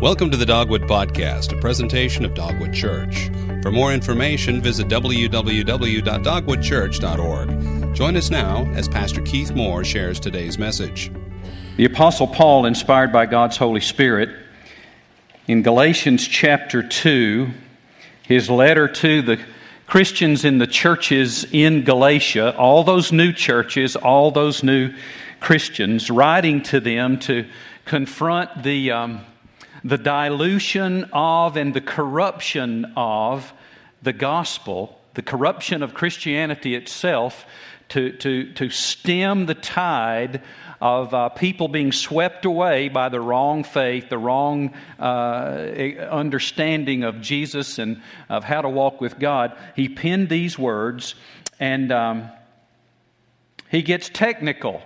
Welcome to the Dogwood Podcast, a presentation of Dogwood Church. For more information, visit www.dogwoodchurch.org. Join us now as Pastor Keith Moore shares today's message. The Apostle Paul, inspired by God's Holy Spirit, in Galatians chapter 2, his letter to the Christians in the churches in Galatia, all those new churches, all those new Christians, writing to them to confront the, um, the dilution of and the corruption of the gospel, the corruption of Christianity itself, to, to, to stem the tide of uh, people being swept away by the wrong faith, the wrong uh, understanding of Jesus and of how to walk with God. He penned these words and um, he gets technical.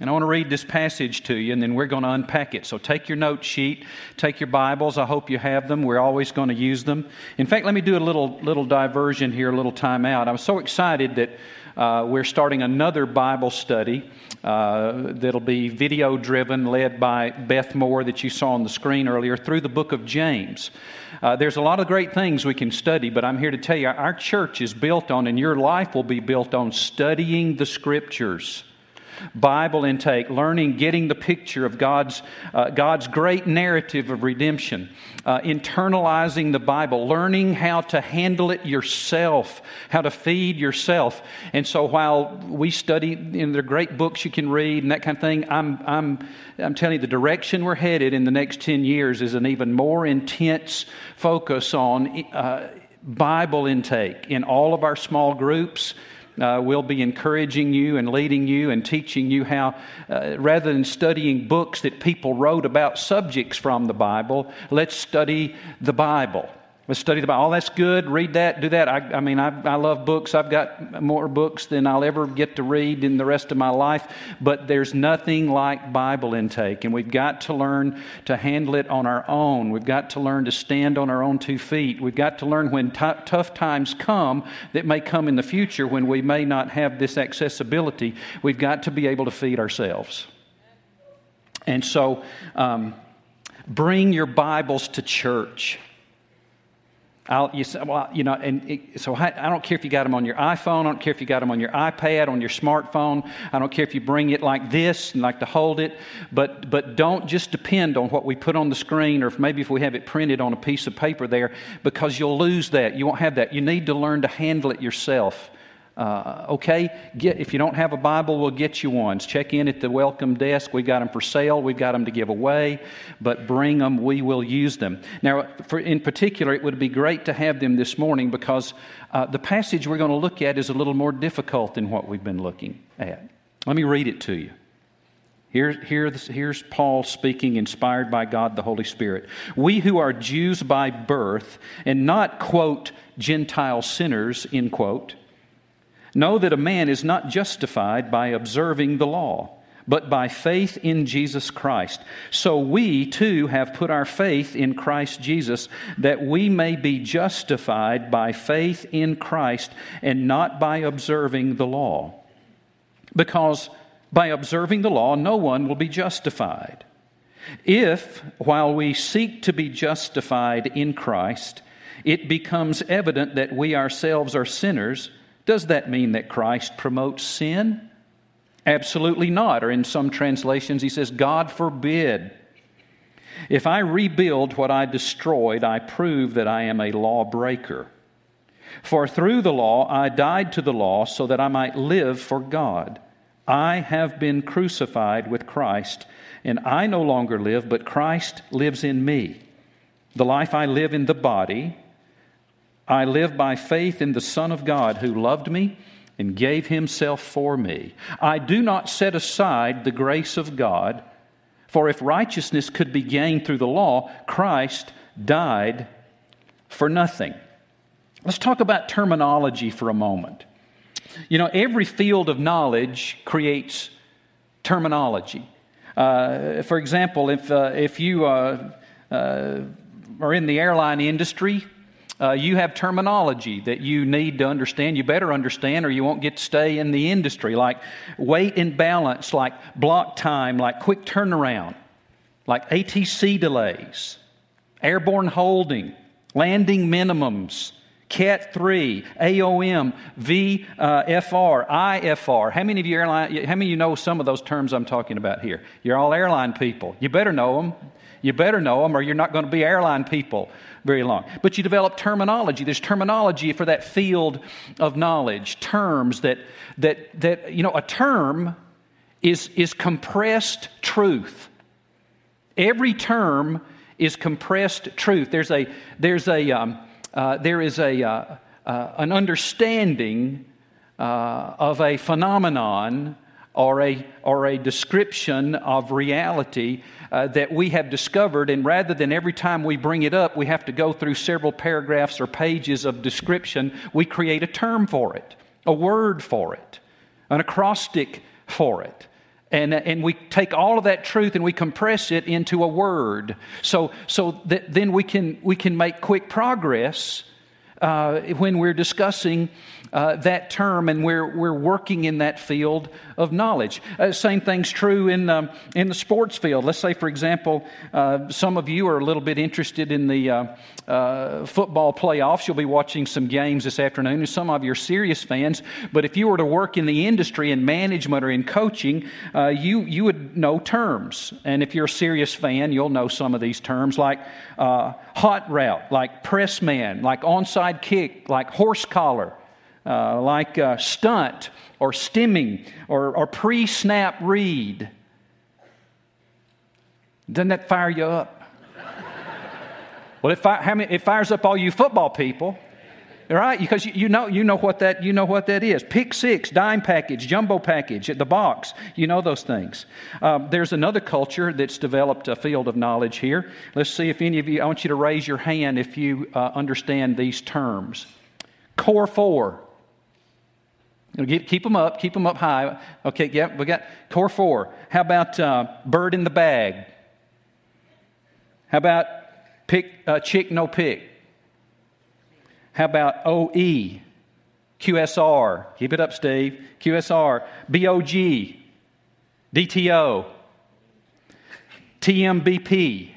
And I want to read this passage to you, and then we're going to unpack it. So take your note sheet, take your Bibles. I hope you have them. We're always going to use them. In fact, let me do a little little diversion here, a little time out. I'm so excited that uh, we're starting another Bible study uh, that'll be video driven, led by Beth Moore, that you saw on the screen earlier, through the book of James. Uh, there's a lot of great things we can study, but I'm here to tell you our church is built on, and your life will be built on studying the Scriptures. Bible intake, learning, getting the picture of God's, uh, God's great narrative of redemption, uh, internalizing the Bible, learning how to handle it yourself, how to feed yourself. And so while we study, in the great books you can read and that kind of thing, I'm, I'm, I'm telling you the direction we're headed in the next 10 years is an even more intense focus on uh, Bible intake in all of our small groups uh, we'll be encouraging you and leading you and teaching you how, uh, rather than studying books that people wrote about subjects from the Bible, let's study the Bible. Let's study the Bible. Oh, that's good. Read that, do that. I, I mean, I, I, love books. I've got more books than I'll ever get to read in the rest of my life. But there's nothing like Bible intake. And we've got to learn to handle it on our own. We've got to learn to stand on our own two feet. We've got to learn when t- tough times come that may come in the future when we may not have this accessibility. We've got to be able to feed ourselves. And so, um, bring your Bibles to church. I'll, you, well, you know, and it, so I, I, don't care if you got them on your iPhone. I don't care if you got them on your iPad, on your smartphone. I don't care if you bring it like this and like to hold it. But, but don't just depend on what we put on the screen or if maybe if we have it printed on a piece of paper there because you'll lose that. You won't have that. You need to learn to handle it yourself. Uh, okay, get, if you don't have a Bible, we'll get you ones. Check in at the welcome desk. We've got them for sale. We've got them to give away, but bring them. We will use them. Now, for, in particular, it would be great to have them this morning because uh, the passage we're going to look at is a little more difficult than what we've been looking at. Let me read it to you. Here, here, here's Paul speaking, inspired by God the Holy Spirit. We who are Jews by birth and not, quote, Gentile sinners, end quote, Know that a man is not justified by observing the law, but by faith in Jesus Christ. So we too have put our faith in Christ Jesus, that we may be justified by faith in Christ and not by observing the law. Because by observing the law, no one will be justified. If, while we seek to be justified in Christ, it becomes evident that we ourselves are sinners, does that mean that Christ promotes sin? Absolutely not. Or in some translations, he says, God forbid. If I rebuild what I destroyed, I prove that I am a lawbreaker. For through the law I died to the law so that I might live for God. I have been crucified with Christ, and I no longer live, but Christ lives in me. The life I live in the body, I live by faith in the Son of God who loved me and gave himself for me. I do not set aside the grace of God, for if righteousness could be gained through the law, Christ died for nothing. Let's talk about terminology for a moment. You know, every field of knowledge creates terminology. Uh, for example, if, uh, if you uh, uh are in the airline industry, uh, you have terminology that you need to understand. You better understand, or you won't get to stay in the industry, like weight and balance, like block time, like quick turnaround. like ATC delays, airborne holding, landing minimums, CAT 3, AOM, VFR, IFR. How many of you airline, how many of you know some of those terms I'm talking about here? You're all airline people. You better know them. You better know them or you're not going to be airline people very long. But you develop terminology. There's terminology for that field of knowledge, terms that, that, that you know, a term is, is compressed truth. Every term is compressed truth. There's a, there's a, um, uh, there is a, uh, uh, an understanding uh, of a phenomenon or a, or a description of reality uh, that we have discovered, and rather than every time we bring it up, we have to go through several paragraphs or pages of description, we create a term for it, a word for it, an acrostic for it. And, and we take all of that truth and we compress it into a word so, so that then we can, we can make quick progress uh, when we're discussing uh, that term and we're, we're working in that field of knowledge. Uh, same thing's true in, um, in the sports field. Let's say, for example, uh, some of you are a little bit interested in the uh, uh, football playoffs. You'll be watching some games this afternoon, and some of you are serious fans. But if you were to work in the industry in management or in coaching, uh, you, you would know terms. And if you're a serious fan, you'll know some of these terms like hot route, like press man, like onside kick, like horse collar uh, like uh, stunt or stimming or, or pre snap read. Doesn't that fire you up? well, it, it fires up all you football people. Right? Because you know, you know what that you know what that is. Pick six, dime package, jumbo package at the box. You know those things. Um, there's another culture that's developed a field of knowledge here. Let's see if any of you. I want you to raise your hand if you uh, understand these terms. Core four. Get, keep them up, keep them up high. Okay, yep, we got core four. How about uh, bird in the bag? How about pick, uh, chick, no pick? How about OE? QSR. Keep it up, Steve. QSR. BOG. DTO. TMBP.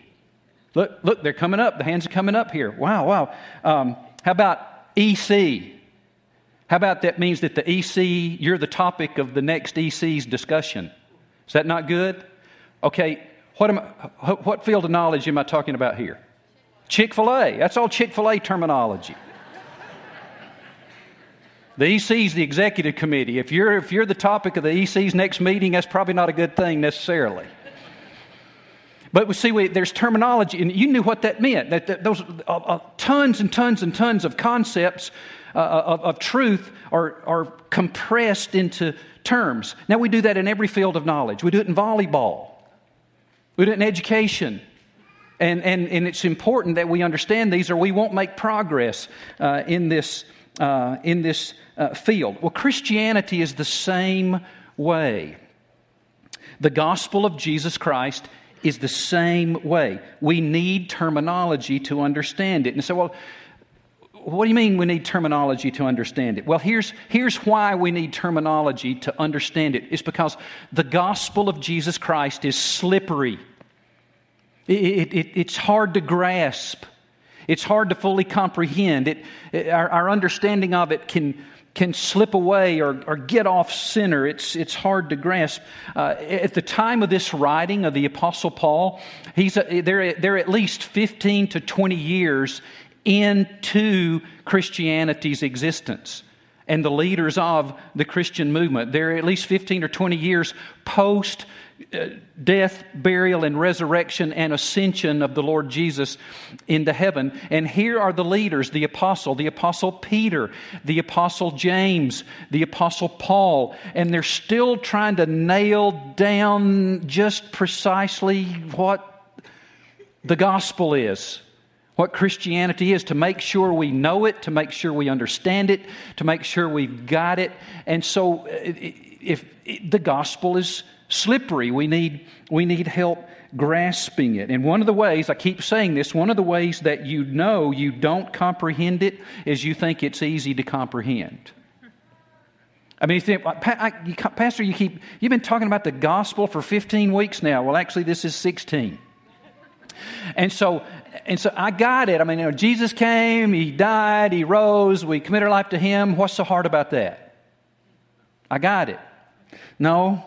Look, look, they're coming up. The hands are coming up here. Wow, wow. Um, how about EC? How about that means that the EC, you're the topic of the next EC's discussion? Is that not good? Okay, what, am I, what field of knowledge am I talking about here? Chick fil A. That's all Chick fil A terminology. The EC is the executive committee. If you're, if you're the topic of the EC's next meeting, that's probably not a good thing necessarily. But we see, we, there's terminology, and you knew what that meant. That, that those uh, uh, tons and tons and tons of concepts uh, uh, of, of, truth are, are compressed into terms. Now, we do that in every field of knowledge. We do it in volleyball, we do it in education. And, and, and it's important that we understand these, or we won't make progress uh, in this, uh, in this field. Well, Christianity is the same way. The gospel of Jesus Christ is the same way. We need terminology to understand it. And so, well, what do you mean we need terminology to understand it? Well, here's, here's why we need terminology to understand it. It's because the gospel of Jesus Christ is slippery, it, it, it's hard to grasp, it's hard to fully comprehend. It, our, our, understanding of it can, can slip away or, or get off center. It's, it's hard to grasp. Uh, at the time of this writing of the Apostle Paul, he's a, they're, they're at least 15 to 20 years into Christianity's existence and the leaders of the Christian movement. They're at least 15 or 20 years post uh, death, burial, and resurrection and ascension of the Lord Jesus into heaven. And here are the leaders the apostle, the apostle Peter, the apostle James, the apostle Paul, and they're still trying to nail down just precisely what the gospel is what Christianity is, to make sure we know it, to make sure we understand it, to make sure we've got it. And so, uh, if the gospel is slippery, we need, we need help grasping it. And one of the ways, I keep saying this, one of the ways that you know you don't comprehend it is you think it's easy to comprehend. I mean, Pastor, you keep, you've been talking about the gospel for 15 weeks now. Well, actually, this is 16. And so, and so I got it. I mean, you know, Jesus came, He died, He rose, we commit our life to Him. What's so hard about that? I got it. No.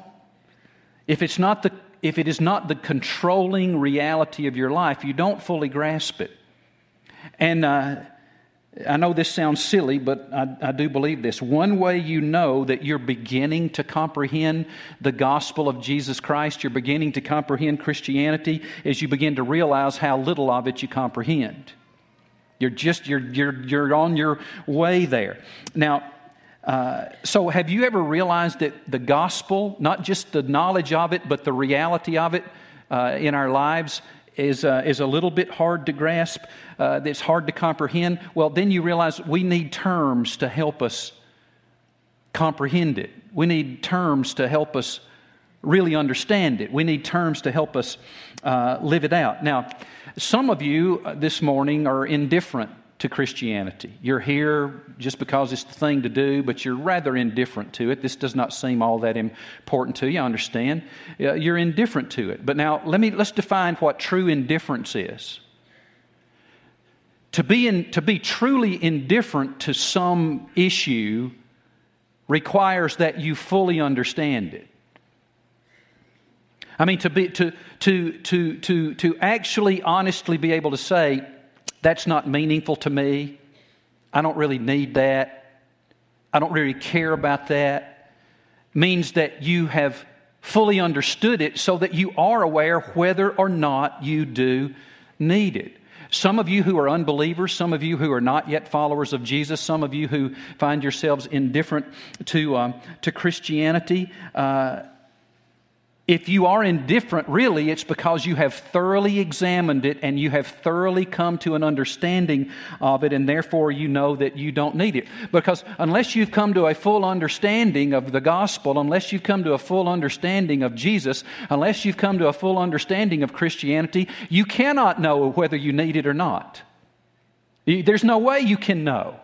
If it's not the if it is not the controlling reality of your life, you don't fully grasp it. And uh, I know this sounds silly, but I, I, do believe this. One way you know that you're beginning to comprehend the gospel of Jesus Christ, you're beginning to comprehend Christianity, is you begin to realize how little of it you comprehend. You're just, you're, you're, you're on your way there. Now, uh, so, have you ever realized that the gospel, not just the knowledge of it, but the reality of it uh, in our lives, is, uh, is a little bit hard to grasp, uh, it's hard to comprehend? Well, then you realize we need terms to help us comprehend it. We need terms to help us really understand it. We need terms to help us uh, live it out. Now, some of you this morning are indifferent to Christianity. You're here just because it's the thing to do, but you're rather indifferent to it. This does not seem all that important to you, I understand. Uh, you're indifferent to it. But now let me let's define what true indifference is. To be, in, to be truly indifferent to some issue requires that you fully understand it. I mean, to, be, to, to, to, to, to actually honestly be able to say, that's not meaningful to me. I don't really need that. I don't really care about that. Means that you have fully understood it so that you are aware whether or not you do need it. Some of you who are unbelievers, some of you who are not yet followers of Jesus, some of you who find yourselves indifferent to, um, to Christianity, uh, if you are indifferent, really, it's because you have thoroughly examined it and you have thoroughly come to an understanding of it, and therefore you know that you don't need it. Because unless you've come to a full understanding of the gospel, unless you've come to a full understanding of Jesus, unless you've come to a full understanding of Christianity, you cannot know whether you need it or not. There's no way you can know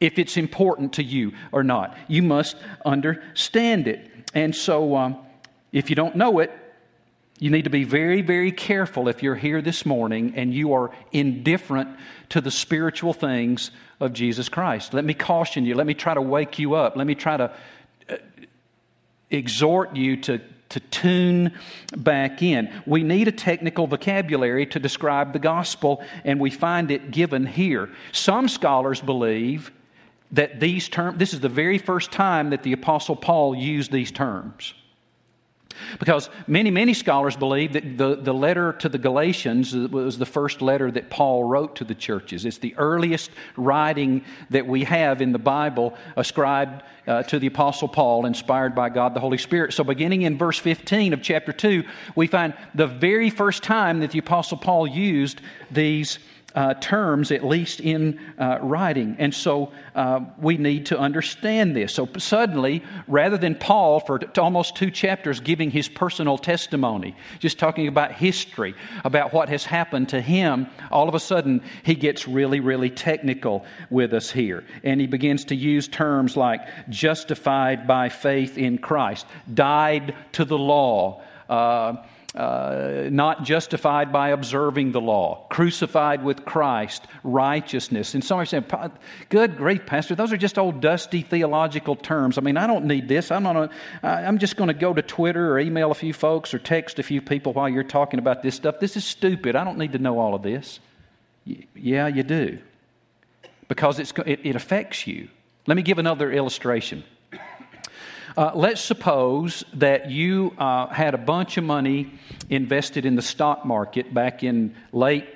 if it's important to you or not. You must understand it. And so, um, if you don't know it, you need to be very, very careful if you're here this morning and you are indifferent to the spiritual things of Jesus Christ. Let me caution you. Let me try to wake you up. Let me try to uh, exhort you to, to tune back in. We need a technical vocabulary to describe the gospel, and we find it given here. Some scholars believe that these terms, this is the very first time that the Apostle Paul used these terms. Because many, many scholars believe that the, the letter to the Galatians was the first letter that Paul wrote to the churches. It's the earliest writing that we have in the Bible ascribed uh, to the Apostle Paul, inspired by God the Holy Spirit. So, beginning in verse 15 of chapter 2, we find the very first time that the Apostle Paul used these uh, terms, at least in uh, writing. And so uh, we need to understand this. So suddenly, rather than Paul for t- almost two chapters giving his personal testimony, just talking about history, about what has happened to him, all of a sudden he gets really, really technical with us here. And he begins to use terms like justified by faith in Christ, died to the law. Uh, not justified by observing the law, crucified with Christ, righteousness. And some are saying, good grief, Pastor, those are just old dusty theological terms. I mean, I don't need this. I'm, not I'm just going to go to Twitter or email a few folks or text a few people while you're talking about this stuff. This is stupid. I don't need to know all of this. Yeah, you do. Because it, it affects you. Let me give another illustration. Uh, let's suppose that you uh, had a bunch of money invested in the stock market back in late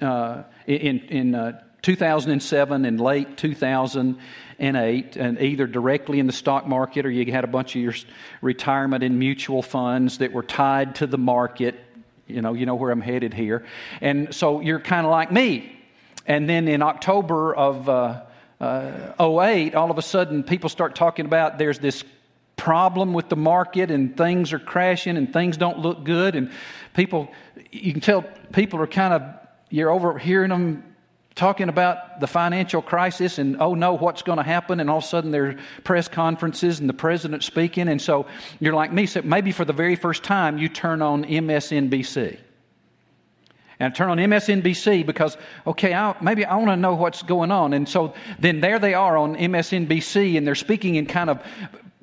uh, in, in uh, 2007 and late 2008, and either directly in the stock market or you had a bunch of your retirement in mutual funds that were tied to the market. You know, you know where I'm headed here. And so you're kind of like me. And then in October of uh, uh, 08, all of a sudden people start talking about there's this problem with the market and things are crashing and things don't look good. And people you can tell people are kind of you're overhearing them talking about the financial crisis and oh no what's going to happen? And all of a sudden there are press conferences and the president speaking. And so you're like me so maybe for the very first time you turn on msnbc And I turn on MSNBC because, okay, I, maybe I want to know what's going on. And so then there they are on MSNBC, and they're speaking in kind of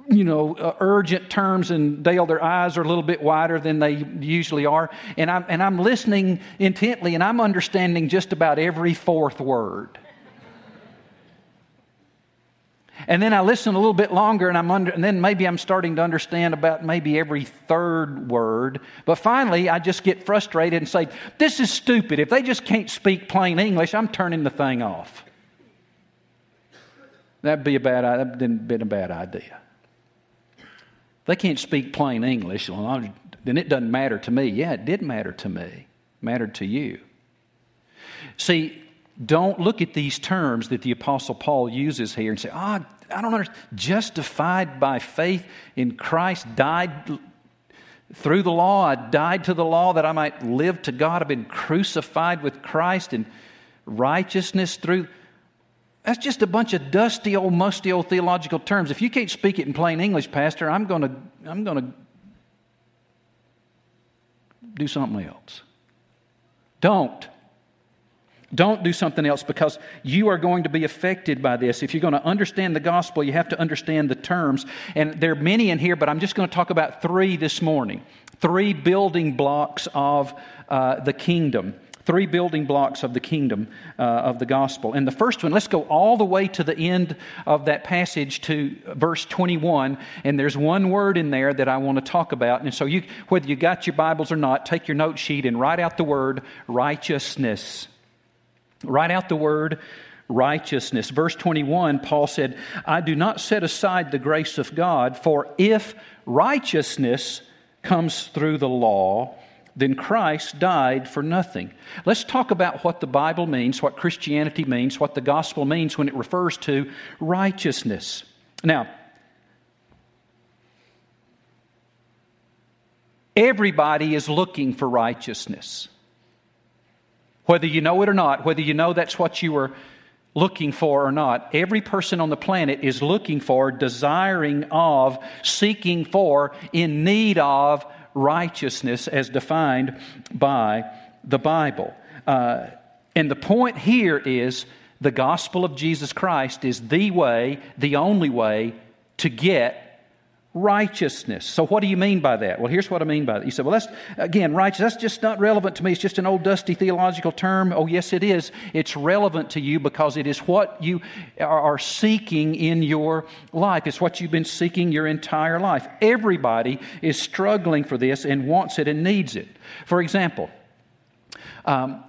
you know, uh, urgent terms, and Dale, their eyes are a little bit wider than they usually are. And I'm, and I'm listening intently, and I'm understanding just about every fourth word. And then I listen a little bit longer, and I'm under, and then maybe I'm starting to understand about maybe every third word. But finally, I just get frustrated and say, "This is stupid. If they just can't speak plain English, I'm turning the thing off." That'd be a bad. That'd been a bad idea. They can't speak plain English, well, then it doesn't matter to me. Yeah, it did matter to me. It mattered to you. See, don't look at these terms that the Apostle Paul uses here and say, ah, oh, I don't understand. Justified by faith in Christ, died through the law. I died to the law that I might live to God. I've been crucified with Christ and righteousness through. That's just a bunch of dusty old, musty old theological terms. If you can't speak it in plain English, Pastor, I'm going to I'm going to do something else. Don't. Don't do something else because you are going to be affected by this. If you're going to understand the gospel, you have to understand the terms. And there are many in here, but I'm just going to talk about three this morning. Three building blocks of uh, the kingdom three building blocks of the kingdom uh, of the gospel. And the first one, let's go all the way to the end of that passage to verse 21. And there's one word in there that I want to talk about. And so, you, whether you got your Bibles or not, take your note sheet and write out the word righteousness. Write out the word righteousness. Verse 21, Paul said, I do not set aside the grace of God, for if righteousness comes through the law, then Christ died for nothing. Let's talk about what the Bible means, what Christianity means, what the gospel means when it refers to righteousness. Now, everybody is looking for righteousness. Whether you know it or not, whether you know that's what you were looking for or not, every person on the planet is looking for, desiring of, seeking for, in need of righteousness as defined by the Bible. Uh, and the point here is the gospel of Jesus Christ is the way, the only way to get righteousness. So, what do you mean by that? Well, here's what I mean by that. You say, well, that's, again, righteous, that's just not relevant to me. It's just an old dusty theological term. Oh, yes, it is. It's relevant to you because it is what you are seeking in your life. It's what you've been seeking your entire life. Everybody is struggling for this and wants it and needs it. For example, um,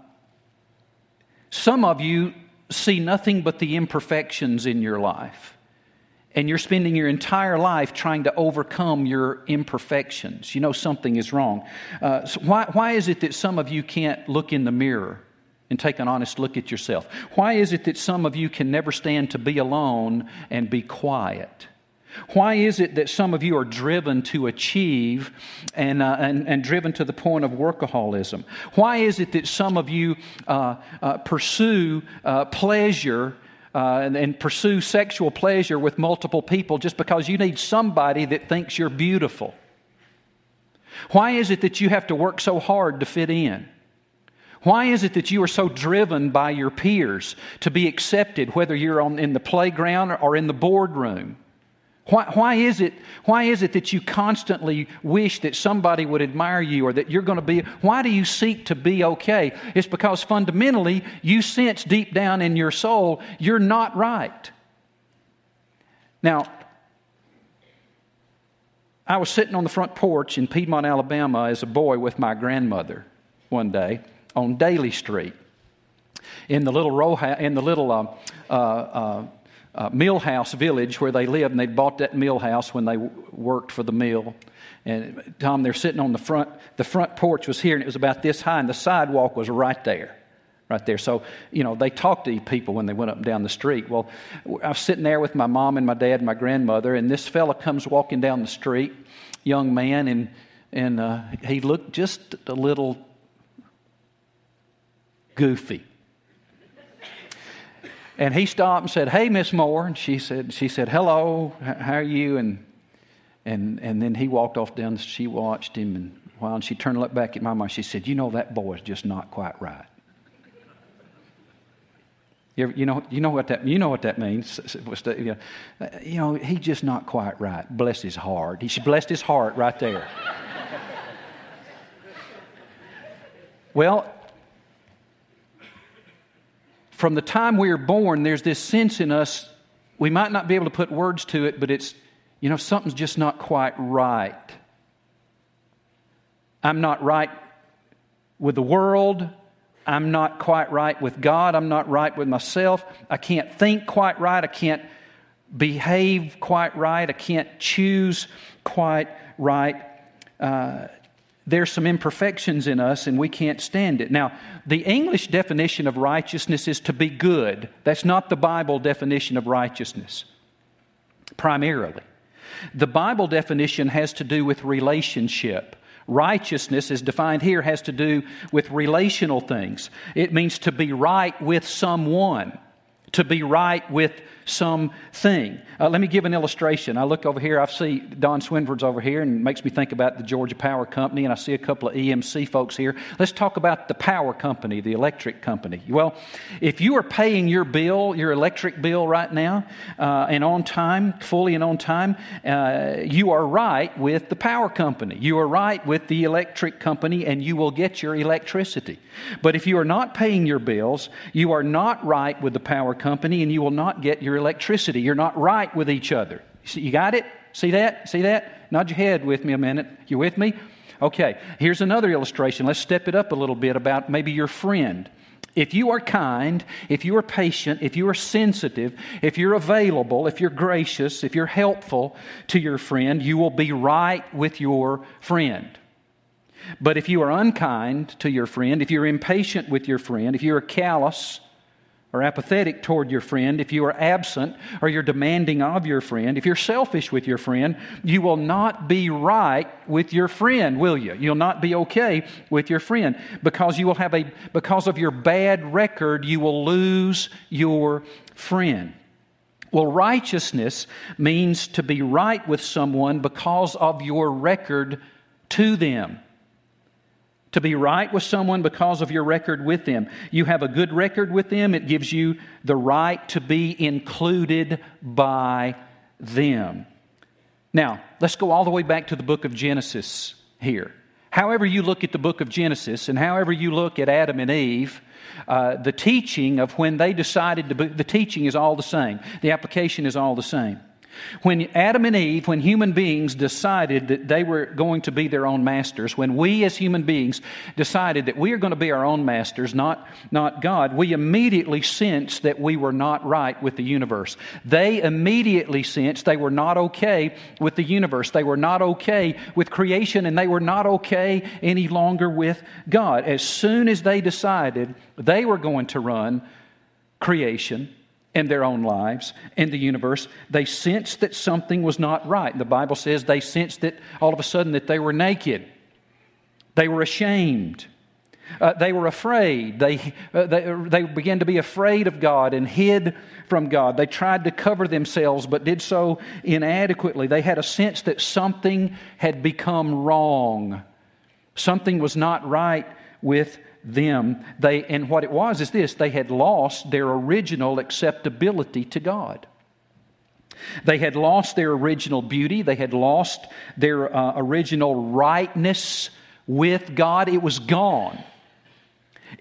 some of you see nothing but the imperfections in your life and you're spending your entire life trying to overcome your imperfections, you know something is wrong. Uh, so why, why is it that some of you can't look in the mirror and take an honest look at yourself? Why is it that some of you can never stand to be alone and be quiet? Why is it that some of you are driven to achieve and, uh, and, and, driven to the point of workaholism? Why is it that some of you uh, uh, pursue uh, pleasure uh, and, and pursue sexual pleasure with multiple people just because you need somebody that thinks you're beautiful? Why is it that you have to work so hard to fit in? Why is it that you are so driven by your peers to be accepted, whether you're on, in the playground or in the boardroom? Why, why, is it, why is it that you constantly wish that somebody would admire you or that you're going to be? Why do you seek to be okay? It's because fundamentally you sense deep down in your soul you're not right. Now, I was sitting on the front porch in Piedmont, Alabama as a boy with my grandmother one day on Daly Street in the little row in the little uh, uh, uh, uh, Millhouse Village where they lived, and they bought that mill house when they w- worked for the mill. And Tom, they're sitting on the front. The front porch was here, and it was about this high, and the sidewalk was right there, right there. So you know they talked to people when they went up and down the street. Well, I was sitting there with my mom and my dad and my grandmother, and this fella comes walking down the street, young man, and and uh, he looked just a little goofy. And he stopped and said, Hey, Miss Moore. And she said, she said, Hello, how are you? And, and, and then he walked off down. She watched him and while, she turned to look back at my mom. She said, You know, that boy is just not quite right. You, ever, you, know, you, know what that, you know what that means. You know, he's just not quite right. Bless his heart. He blessed his heart right there. well, from the time we are born, there's this sense in us, we might not be able to put words to it, but it's, you know, something's just not quite right. I'm not right with the world. I'm not quite right with God. I'm not right with myself. I can't think quite right. I can't behave quite right. I can't choose quite right. Uh, there's some imperfections in us and we can't stand it. Now, the English definition of righteousness is to be good. That's not the Bible definition of righteousness, primarily. The Bible definition has to do with relationship. Righteousness, as defined here, has to do with relational things. It means to be right with someone, to be right with something. Uh, let me give an illustration. I look over here, I see Don Swinford's over here, and it makes me think about the Georgia Power Company, and I see a couple of EMC folks here. Let's talk about the power company, the electric company. Well, if you are paying your bill, your electric bill right now, uh, and on time, fully and on time, uh, you are right with the power company. You are right with the electric company, and you will get your electricity. But if you are not paying your bills, you are not right with the power company, and you will not get your electricity. You're not right with each other. You got it? See that? See that? Nod your head with me a minute. You with me? Okay, here's another illustration. Let's step it up a little bit about maybe your friend. If you are kind, if you are patient, if you are sensitive, if you're available, if you're gracious, if you're helpful to your friend, you will be right with your friend. But if you are unkind to your friend, if you're impatient with your friend, if you're callous, or apathetic toward your friend, if you are absent or you're demanding of your friend, if you're selfish with your friend, you will not be right with your friend, will you? You'll not be okay with your friend because you will have a because of your bad record, you will lose your friend. Well, righteousness means to be right with someone because of your record to them to be right with someone because of your record with them. You have a good record with them, it gives you the right to be included by them. Now, let's go all the way back to the book of Genesis here. However, you look at the book of Genesis and however you look at Adam and Eve, uh, the teaching of when they decided to be, the teaching is all the same. The application is all the same. When Adam and Eve, when human beings decided that they were going to be their own masters, when we as human beings decided that we are going to be our own masters, not, not God, we immediately sensed that we were not right with the universe. They immediately sensed they were not okay with the universe. They were not okay with creation, and they were not okay any longer with God. As soon as they decided they were going to run creation, in their own lives in the universe they sensed that something was not right. The bible says they sensed that all of a sudden that they were naked. They were ashamed. Uh, they were afraid. They, uh, they, they began to be afraid of god and hid from god. They tried to cover themselves but did so inadequately. They had a sense that something had become wrong. Something was not right with them. They, and what it was is this they had lost their original acceptability to God. They had lost their original beauty, they had lost their uh, original rightness with God. It was gone.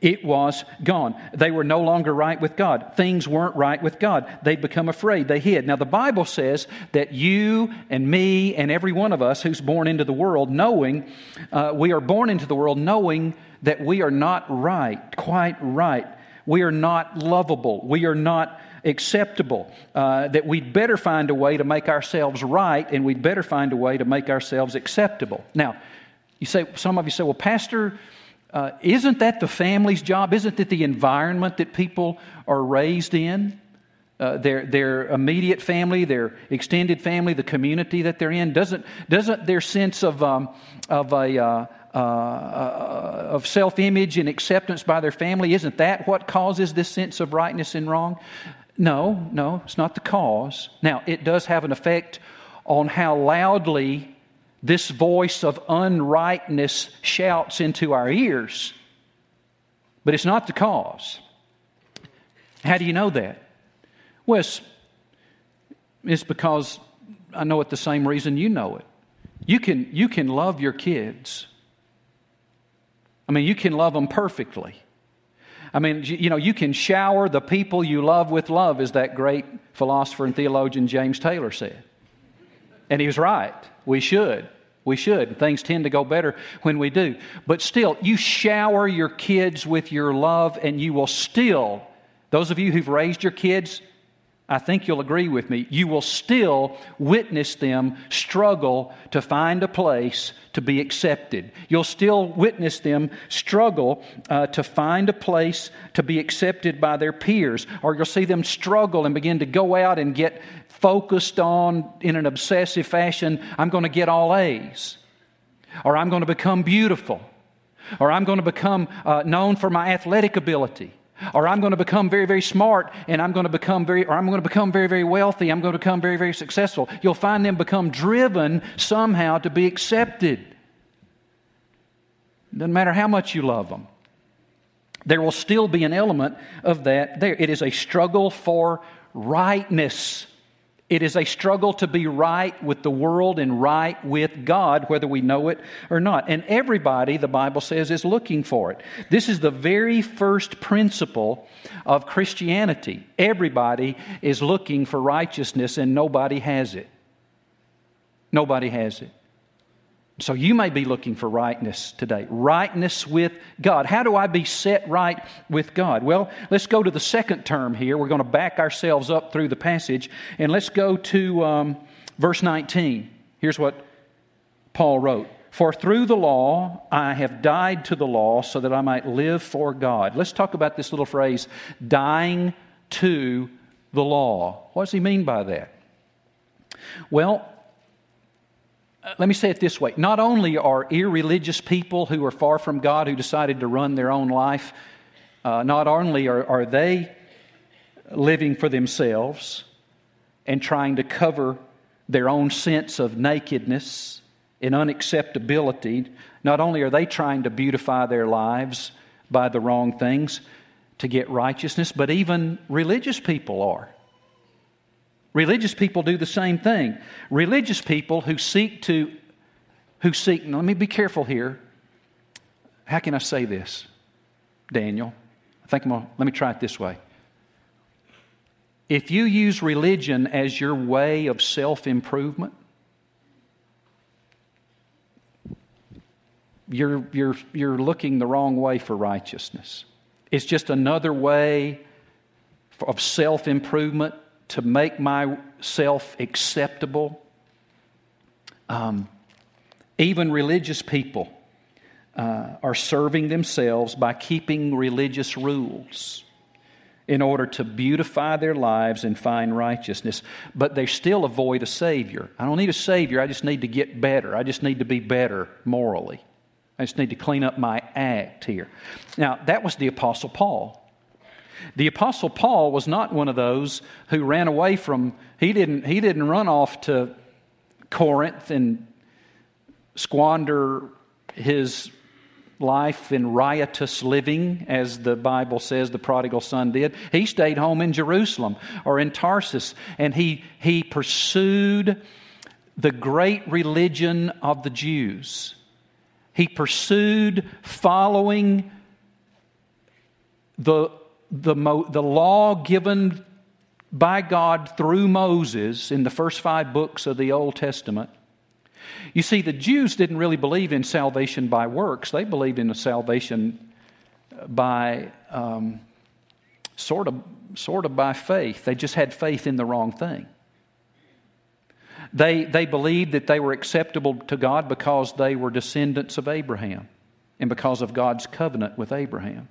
It was gone. They were no longer right with God. Things weren't right with God. They'd become afraid. They hid. Now, the Bible says that you and me and every one of us who's born into the world, knowing, uh, we are born into the world knowing that we are not right, quite right. We are not lovable. We are not acceptable. Uh, that we'd better find a way to make ourselves right and we'd better find a way to make ourselves acceptable. Now, you say, some of you say, well, Pastor, uh, isn't that the family's job? Isn't that the environment that people are raised in? Uh, their, their immediate family, their extended family, the community that they're in? Doesn't, doesn't their sense of, um, of, a, uh, uh, uh of self image and acceptance by their family, isn't that what causes this sense of rightness and wrong? No, no, it's not the cause. Now, it does have an effect on how loudly this voice of unrightness shouts into our ears, but it's not the cause. How do you know that? Well, it's, it's because I know it the same reason you know it. You can, you can love your kids. I mean, you can love them perfectly. I mean, you know, you can shower the people you love with love, as that great philosopher and theologian James Taylor said. And he was right. We should. We should. Things tend to go better when we do. But still, you shower your kids with your love, and you will still, those of you who've raised your kids, I think you'll agree with me, you will still witness them struggle to find a place to be accepted. You'll still witness them struggle uh, to find a place to be accepted by their peers. Or you'll see them struggle and begin to go out and get focused on, in an obsessive fashion, I'm going to get all A's. Or I'm going to become beautiful. Or I'm going to become uh, known for my athletic ability or I'm going to become very, very smart and I'm going to become very, or I'm going to become very, very wealthy. I'm going to become very, very successful. You'll find them become driven somehow to be accepted. Doesn't matter how much you love them. There will still be an element of that there. It is a struggle for rightness. It is a struggle to be right with the world and right with God, whether we know it or not. And everybody, the Bible says, is looking for it. This is the very first principle of Christianity. Everybody is looking for righteousness, and nobody has it. Nobody has it. So you may be looking for rightness today. Rightness with God. How do I be set right with God? Well, let's go to the second term here. We're going to back ourselves up through the passage and let's go to um, verse 19. Here's what Paul wrote For through the law I have died to the law so that I might live for God. Let's talk about this little phrase dying to the law. What does he mean by that? Well, let me say it this way not only are irreligious people who are far from God who decided to run their own life, uh, not only are, are they living for themselves and trying to cover their own sense of nakedness and unacceptability, not only are they trying to beautify their lives by the wrong things to get righteousness, but even religious people are. Religious people do the same thing. Religious people who seek to, who seek, let me be careful here. How can I say this, Daniel? I think I'm gonna, let me try it this way. If you use religion as your way of self improvement, you're, you're, you're looking the wrong way for righteousness. It's just another way of self improvement to make myself acceptable. Um, even religious people uh, are serving themselves by keeping religious rules in order to beautify their lives and find righteousness. But they still avoid a Savior. I don't need a Savior, I just need to get better. I just need to be better morally. I just need to clean up my act here. Now, that was the Apostle Paul. The Apostle Paul was not one of those who ran away from, he didn't, he didn't run off to Corinth and squander his life in riotous living, as the Bible says the prodigal son did. He stayed home in Jerusalem or in Tarsus, and he, he pursued the great religion of the Jews. He pursued following the the, the law given by God through Moses in the first five books of the Old Testament. You see, the Jews didn't really believe in salvation by works, they believed in a salvation by um, sort, of, sort of by faith. They just had faith in the wrong thing. They, they believed that they were acceptable to God because they were descendants of Abraham and because of God's covenant with Abraham.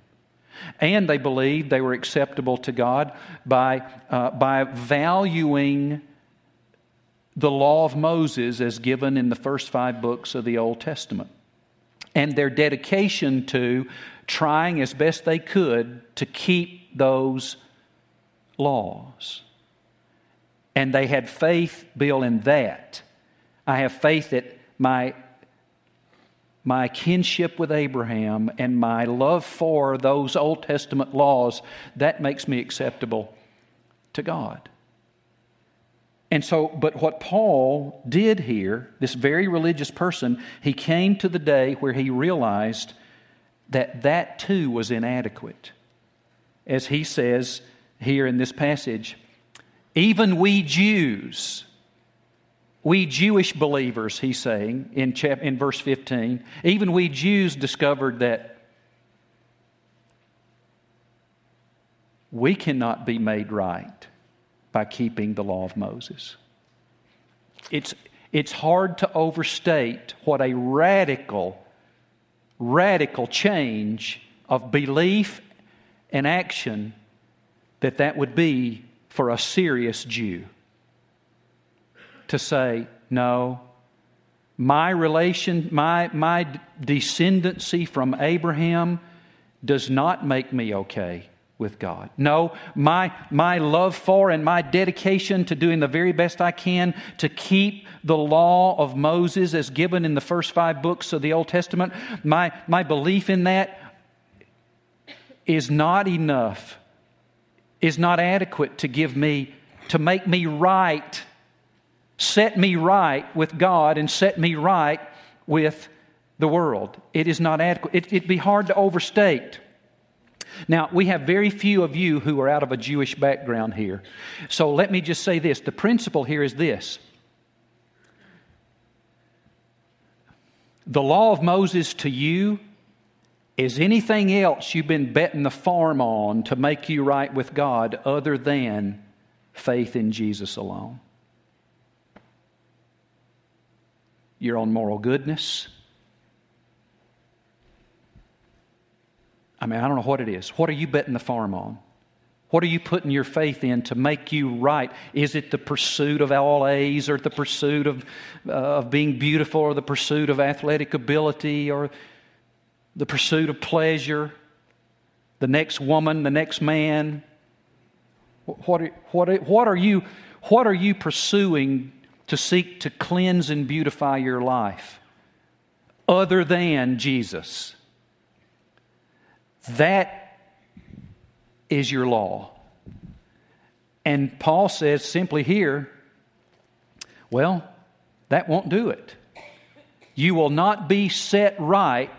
And they believed they were acceptable to God by, uh, by valuing the law of Moses as given in the first five books of the Old Testament. And their dedication to trying as best they could to keep those laws. And they had faith, Bill, in that. I have faith that my my kinship with Abraham and my love for those Old Testament laws, that makes me acceptable to God. And so, but what Paul did here, this very religious person, he came to the day where he realized that that too was inadequate. As he says here in this passage, even we Jews, we Jewish believers, he's saying in, chap- in verse 15, even we Jews discovered that we cannot be made right by keeping the law of Moses. It's, it's hard to overstate what a radical, radical change of belief and action that that would be for a serious Jew to say, no, my relation, my, my descendancy from Abraham does not make me okay with God. No, my, my love for and my dedication to doing the very best I can to keep the law of Moses as given in the first five books of the Old Testament, my, my belief in that is not enough, is not adequate to give me, to make me right set me right with God and set me right with the world. It is not adequate. It, would be hard to overstate. Now, we have very few of you who are out of a Jewish background here. So let me just say this the principle here is this the law of Moses to you is anything else you've been betting the farm on to make you right with God other than faith in Jesus alone. Your own moral goodness. I mean, I don't know what it is. What are you betting the farm on? What are you putting your faith in to make you right? Is it the pursuit of all A's or the pursuit of, uh, of being beautiful or the pursuit of athletic ability or the pursuit of pleasure? The next woman, the next man? What what, what are, you, what are you pursuing to seek to cleanse and beautify your life other than Jesus. That is your law. And Paul says simply here, well, that won't do it. You will not be set right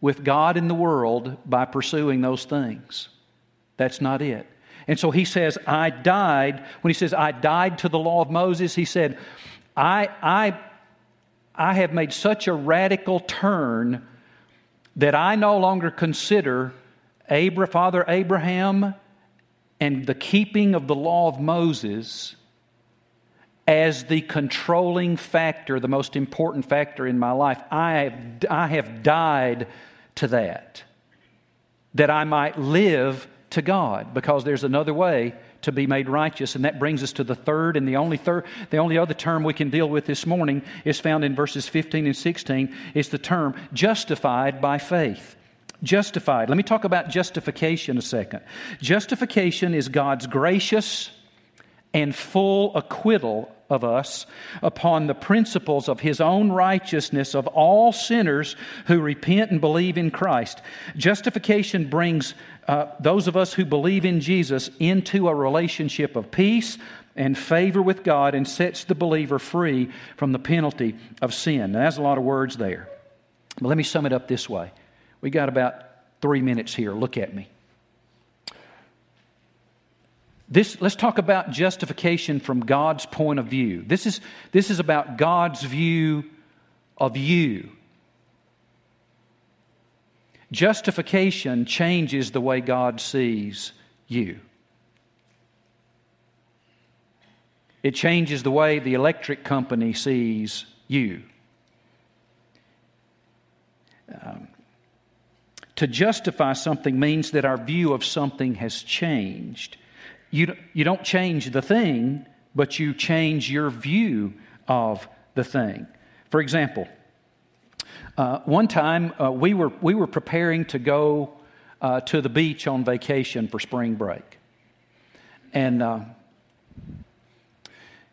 with God in the world by pursuing those things. That's not it. And so he says, I died. When he says, I died to the law of Moses, he said, I, I, I have made such a radical turn that I no longer consider Abra, Father Abraham and the keeping of the law of Moses as the controlling factor, the most important factor in my life. I have, I have died to that, that I might live to God because there's another way to be made righteous and that brings us to the third and the only third the only other term we can deal with this morning is found in verses 15 and 16 is the term justified by faith. Justified. Let me talk about justification a second. Justification is God's gracious and full acquittal of us upon the principles of his own righteousness of all sinners who repent and believe in Christ. Justification brings uh, those of us who believe in Jesus into a relationship of peace and favor with God and sets the believer free from the penalty of sin. Now, that's a lot of words there. But let me sum it up this way. We got about three minutes here. Look at me. This, let's talk about justification from God's point of view. This is, this is about God's view of you. Justification changes the way God sees you. It changes the way the electric company sees you. Um, to justify something means that our view of something has changed. You, you don't change the thing, but you change your view of the thing. For example, uh, one time uh, we, were, we were preparing to go uh, to the beach on vacation for spring break. And uh,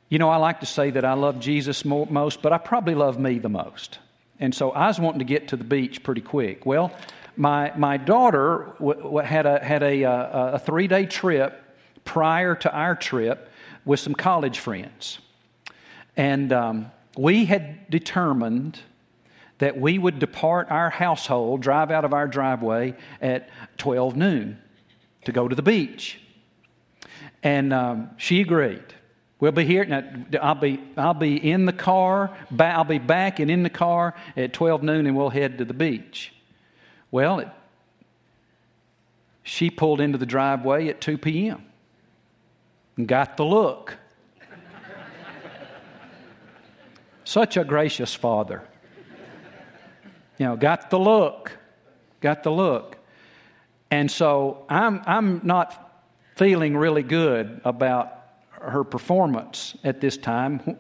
you know, I like to say that I love Jesus most, but I probably love me the most. And so I was wanting to get to the beach pretty quick. Well, my, my daughter w- w- had a, had a, uh, a, a three day trip prior to our trip with some college friends. And um, we had determined that we would depart our household, drive out of our driveway at 12 noon to go to the beach. And um, she agreed. We'll be here. Now, I'll be, I'll be in the car. I'll be back and in the car at 12 noon, and we'll head to the beach. Well, it, she pulled into the driveway at 2 p.m. and got the look. Such a gracious father. You know, got the look. Got the look. And so I'm, I'm not feeling really good about her performance at this time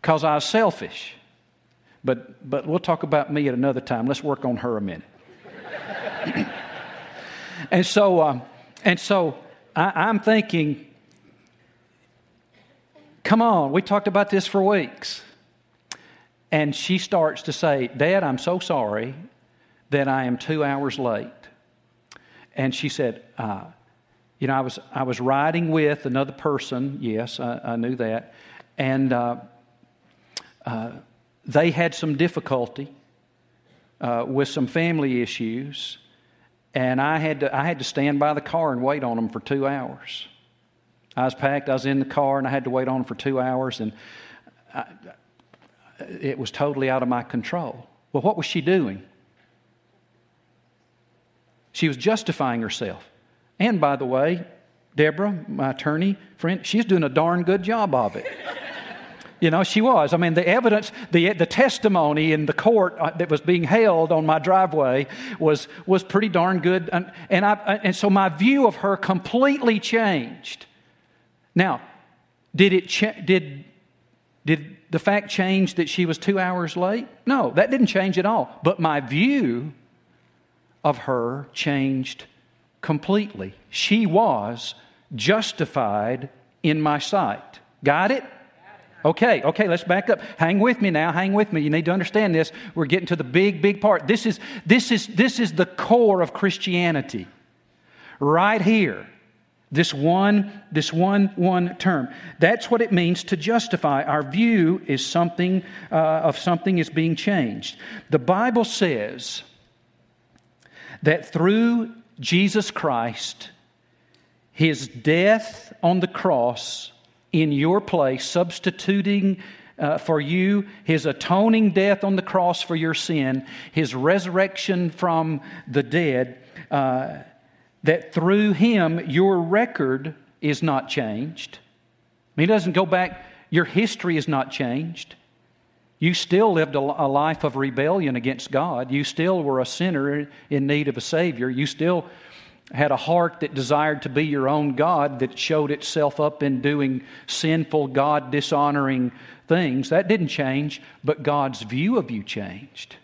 because I was selfish. But, but we'll talk about me at another time. Let's work on her a minute. and so, um, and so I, I'm thinking, come on, we talked about this for weeks. And she starts to say, Dad, I'm so sorry that I am two hours late. And she said, uh, You know, I was, I was riding with another person. Yes, I, I knew that. And uh, uh, they had some difficulty uh, with some family issues. And I had, to, I had to stand by the car and wait on them for two hours. I was packed, I was in the car, and I had to wait on them for two hours. And I, it was totally out of my control. Well, what was she doing? She was justifying herself. And by the way, Deborah, my attorney friend, she's doing a darn good job of it. You know, she was. I mean, the evidence, the, the testimony in the court uh, that was being held on my driveway was, was pretty darn good. And, and, I, and so my view of her completely changed. Now, did, it cha- did, did the fact change that she was two hours late? No, that didn't change at all. But my view of her changed completely. She was justified in my sight. Got it? Okay, okay, let's back up. Hang with me now. Hang with me. You need to understand this. We're getting to the big, big part. This is, this is, this is the core of Christianity. Right here. This one, this one, one term. That's what it means to justify. Our view is something uh, of something is being changed. The Bible says that through Jesus Christ, his death on the cross in your place, substituting uh, for you, his atoning death on the cross for your sin, his resurrection from the dead, uh, that through him your record is not changed. He doesn't go back, your history is not changed. You still lived a, a life of rebellion against God. You still were a sinner in need of a Savior. You still had a heart that desired to be your own God that showed itself up in doing sinful, God dishonoring things. That didn't change, but God's view of you changed.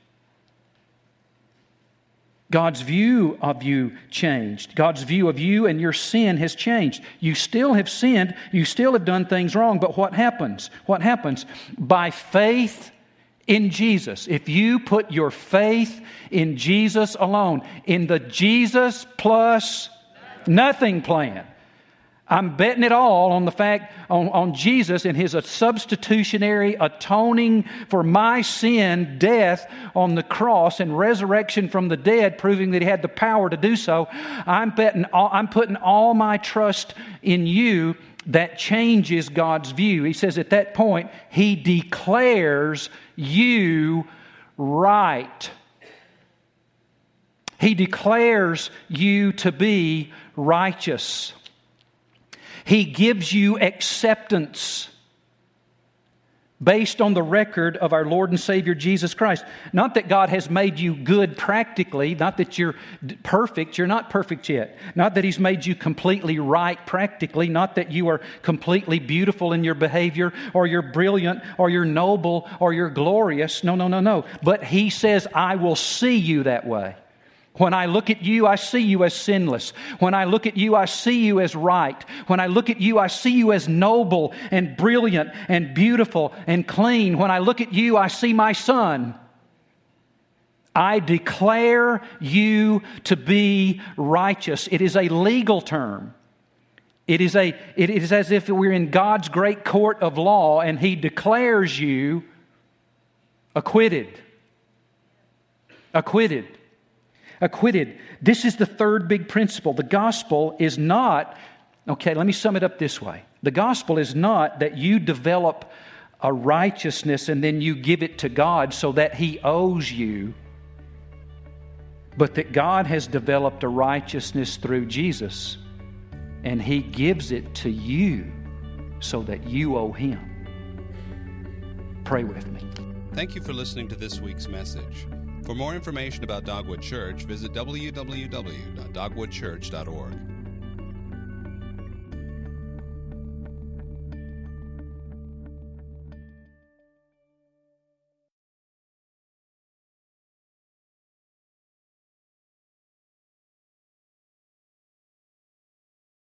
God's view of you changed. God's view of you and your sin has changed. You still have sinned. You still have done things wrong. But what happens? What happens? By faith in Jesus, if you put your faith in Jesus alone, in the Jesus plus nothing plan, I'm betting it all on the fact, on, on Jesus and his substitutionary atoning for my sin death on the cross and resurrection from the dead, proving that he had the power to do so. I'm betting, all, I'm putting all my trust in you. That changes God's view. He says at that point, he declares you right. He declares you to be righteous. He gives you acceptance based on the record of our Lord and Savior Jesus Christ. Not that God has made you good practically, not that you're perfect, you're not perfect yet. Not that He's made you completely right practically, not that you are completely beautiful in your behavior, or you're brilliant, or you're noble, or you're glorious. No, no, no, no. But He says, I will see you that way. When I look at you, I see you as sinless. When I look at you, I see you as right. When I look at you, I see you as noble and brilliant and beautiful and clean. When I look at you, I see my son. I declare you to be righteous. It is a legal term. It is, a, it is as if we're in God's great court of law and He declares you acquitted. Acquitted. Acquitted. This is the third big principle. The gospel is not, okay, let me sum it up this way. The gospel is not that you develop a righteousness and then you give it to God so that He owes you, but that God has developed a righteousness through Jesus and He gives it to you so that you owe Him. Pray with me. Thank you for listening to this week's message. For more information about Dogwood Church, visit www.dogwoodchurch.org.